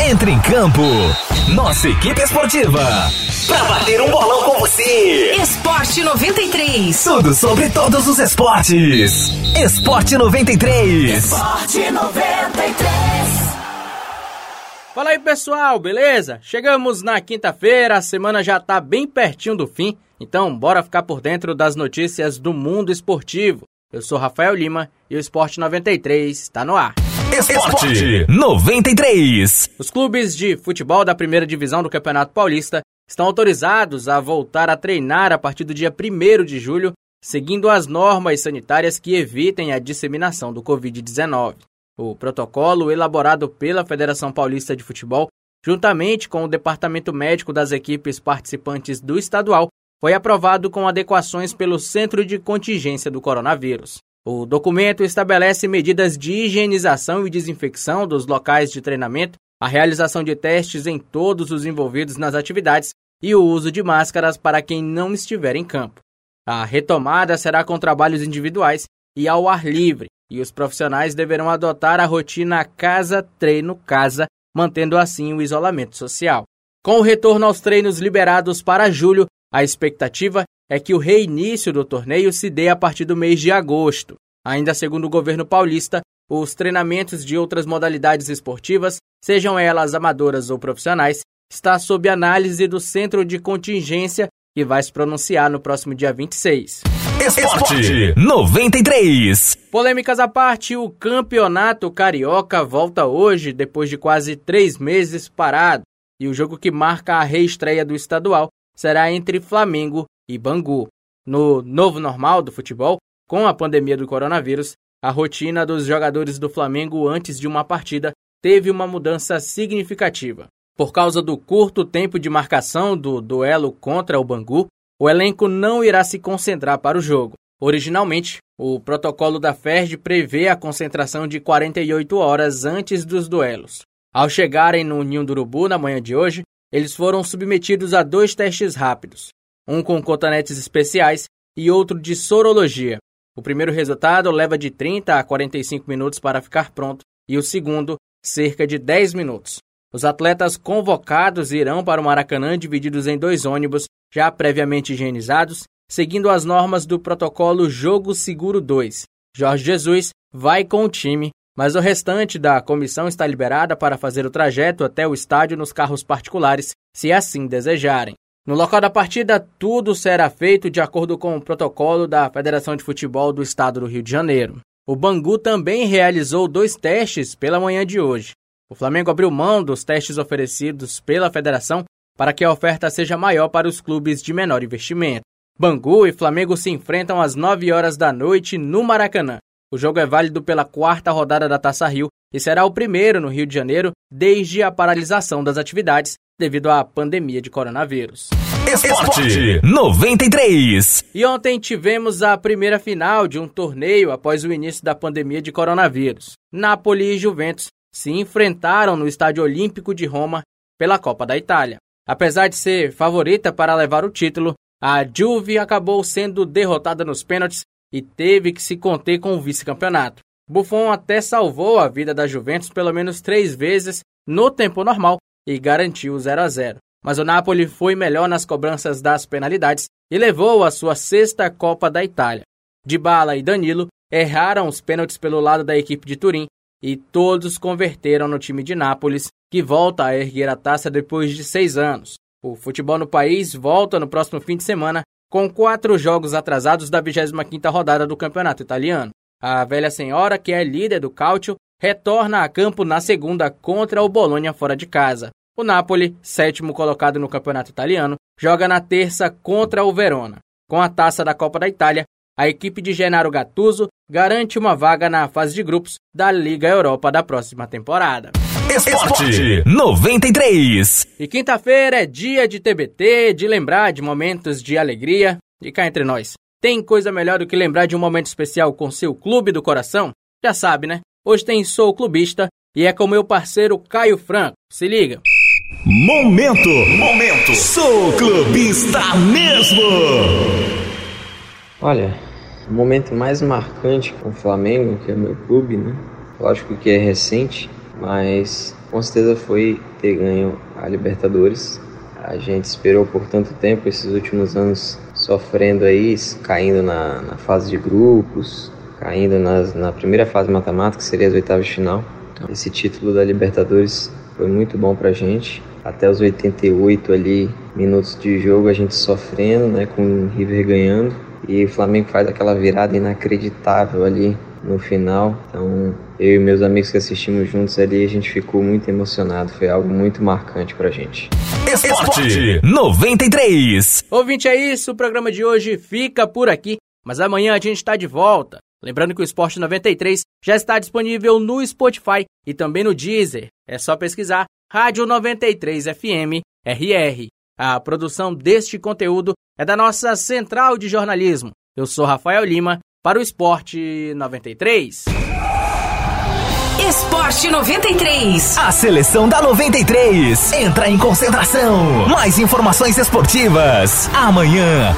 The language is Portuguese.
Entre em campo. Nossa equipe esportiva. Pra bater um bolão com você. Esporte 93. Tudo sobre todos os esportes. Esporte 93. Esporte 93. Fala aí pessoal, beleza? Chegamos na quinta-feira, a semana já tá bem pertinho do fim, então bora ficar por dentro das notícias do mundo esportivo. Eu sou Rafael Lima e o Esporte 93 está no ar. Esporte 93. Os clubes de futebol da primeira divisão do Campeonato Paulista estão autorizados a voltar a treinar a partir do dia 1 de julho, seguindo as normas sanitárias que evitem a disseminação do Covid-19. O protocolo, elaborado pela Federação Paulista de Futebol, juntamente com o Departamento Médico das equipes participantes do estadual, foi aprovado com adequações pelo Centro de Contingência do Coronavírus. O documento estabelece medidas de higienização e desinfecção dos locais de treinamento, a realização de testes em todos os envolvidos nas atividades e o uso de máscaras para quem não estiver em campo. A retomada será com trabalhos individuais e ao ar livre, e os profissionais deverão adotar a rotina casa-treino-casa, mantendo assim o isolamento social. Com o retorno aos treinos liberados para julho, a expectativa é que o reinício do torneio se dê a partir do mês de agosto. Ainda segundo o governo paulista, os treinamentos de outras modalidades esportivas, sejam elas amadoras ou profissionais, está sob análise do Centro de Contingência, que vai se pronunciar no próximo dia 26. Esporte 93. Polêmicas à parte, o Campeonato Carioca volta hoje, depois de quase três meses parado. E o jogo que marca a reestreia do estadual será entre Flamengo e Bangu. No novo normal do futebol, com a pandemia do coronavírus, a rotina dos jogadores do Flamengo antes de uma partida teve uma mudança significativa. Por causa do curto tempo de marcação do duelo contra o Bangu, o elenco não irá se concentrar para o jogo. Originalmente, o protocolo da FERJ prevê a concentração de 48 horas antes dos duelos. Ao chegarem no Ninho do Urubu na manhã de hoje, eles foram submetidos a dois testes rápidos, um com cotonetes especiais e outro de sorologia. O primeiro resultado leva de 30 a 45 minutos para ficar pronto e o segundo, cerca de 10 minutos. Os atletas convocados irão para o Maracanã divididos em dois ônibus já previamente higienizados, seguindo as normas do protocolo Jogo Seguro 2. Jorge Jesus vai com o time, mas o restante da comissão está liberada para fazer o trajeto até o estádio nos carros particulares, se assim desejarem. No local da partida, tudo será feito de acordo com o protocolo da Federação de Futebol do Estado do Rio de Janeiro. O Bangu também realizou dois testes pela manhã de hoje. O Flamengo abriu mão dos testes oferecidos pela federação para que a oferta seja maior para os clubes de menor investimento. Bangu e Flamengo se enfrentam às 9 horas da noite no Maracanã. O jogo é válido pela quarta rodada da Taça Rio e será o primeiro no Rio de Janeiro desde a paralisação das atividades devido à pandemia de coronavírus. Esporte 93. E ontem tivemos a primeira final de um torneio após o início da pandemia de coronavírus. Napoli e Juventus se enfrentaram no Estádio Olímpico de Roma pela Copa da Itália. Apesar de ser favorita para levar o título, a Juve acabou sendo derrotada nos pênaltis e teve que se conter com o vice-campeonato. Buffon até salvou a vida da Juventus pelo menos três vezes no tempo normal e garantiu o 0 a 0. Mas o Napoli foi melhor nas cobranças das penalidades e levou a sua sexta Copa da Itália. Dybala e Danilo erraram os pênaltis pelo lado da equipe de Turim e todos converteram no time de Nápoles, que volta a erguer a taça depois de seis anos. O futebol no país volta no próximo fim de semana com quatro jogos atrasados da 25ª rodada do campeonato italiano. A velha senhora, que é líder do Calcio, retorna a campo na segunda contra o Bolonha fora de casa. O Napoli, sétimo colocado no campeonato italiano, joga na terça contra o Verona. Com a taça da Copa da Itália, a equipe de Genaro Gattuso garante uma vaga na fase de grupos da Liga Europa da próxima temporada. Esporte 93. E quinta-feira é dia de TBT, de lembrar de momentos de alegria. E cá entre nós, tem coisa melhor do que lembrar de um momento especial com seu clube do coração? Já sabe, né? Hoje tem Sou Clubista e é com meu parceiro Caio Franco. Se liga. Momento, momento. Sou clubista mesmo. Olha, o momento mais marcante com o Flamengo, que é meu clube, né? Lógico que é recente, mas com certeza foi ter ganho a Libertadores. A gente esperou por tanto tempo, esses últimos anos sofrendo aí, caindo na, na fase de grupos, caindo nas, na primeira fase matemática, que seria as oitavas de final. Então, esse título da Libertadores foi muito bom pra gente. Até os 88 ali minutos de jogo a gente sofrendo, né, com o River ganhando e o Flamengo faz aquela virada inacreditável ali no final. Então, eu e meus amigos que assistimos juntos ali, a gente ficou muito emocionado. Foi algo muito marcante pra gente. Esporte 93. Ouvinte, é isso. O programa de hoje fica por aqui. Mas amanhã a gente está de volta. Lembrando que o Esporte 93 já está disponível no Spotify e também no Deezer. É só pesquisar Rádio 93 FM RR. A produção deste conteúdo é da nossa central de jornalismo. Eu sou Rafael Lima para o Esporte 93. Esporte 93. A seleção da 93 entra em concentração. Mais informações esportivas amanhã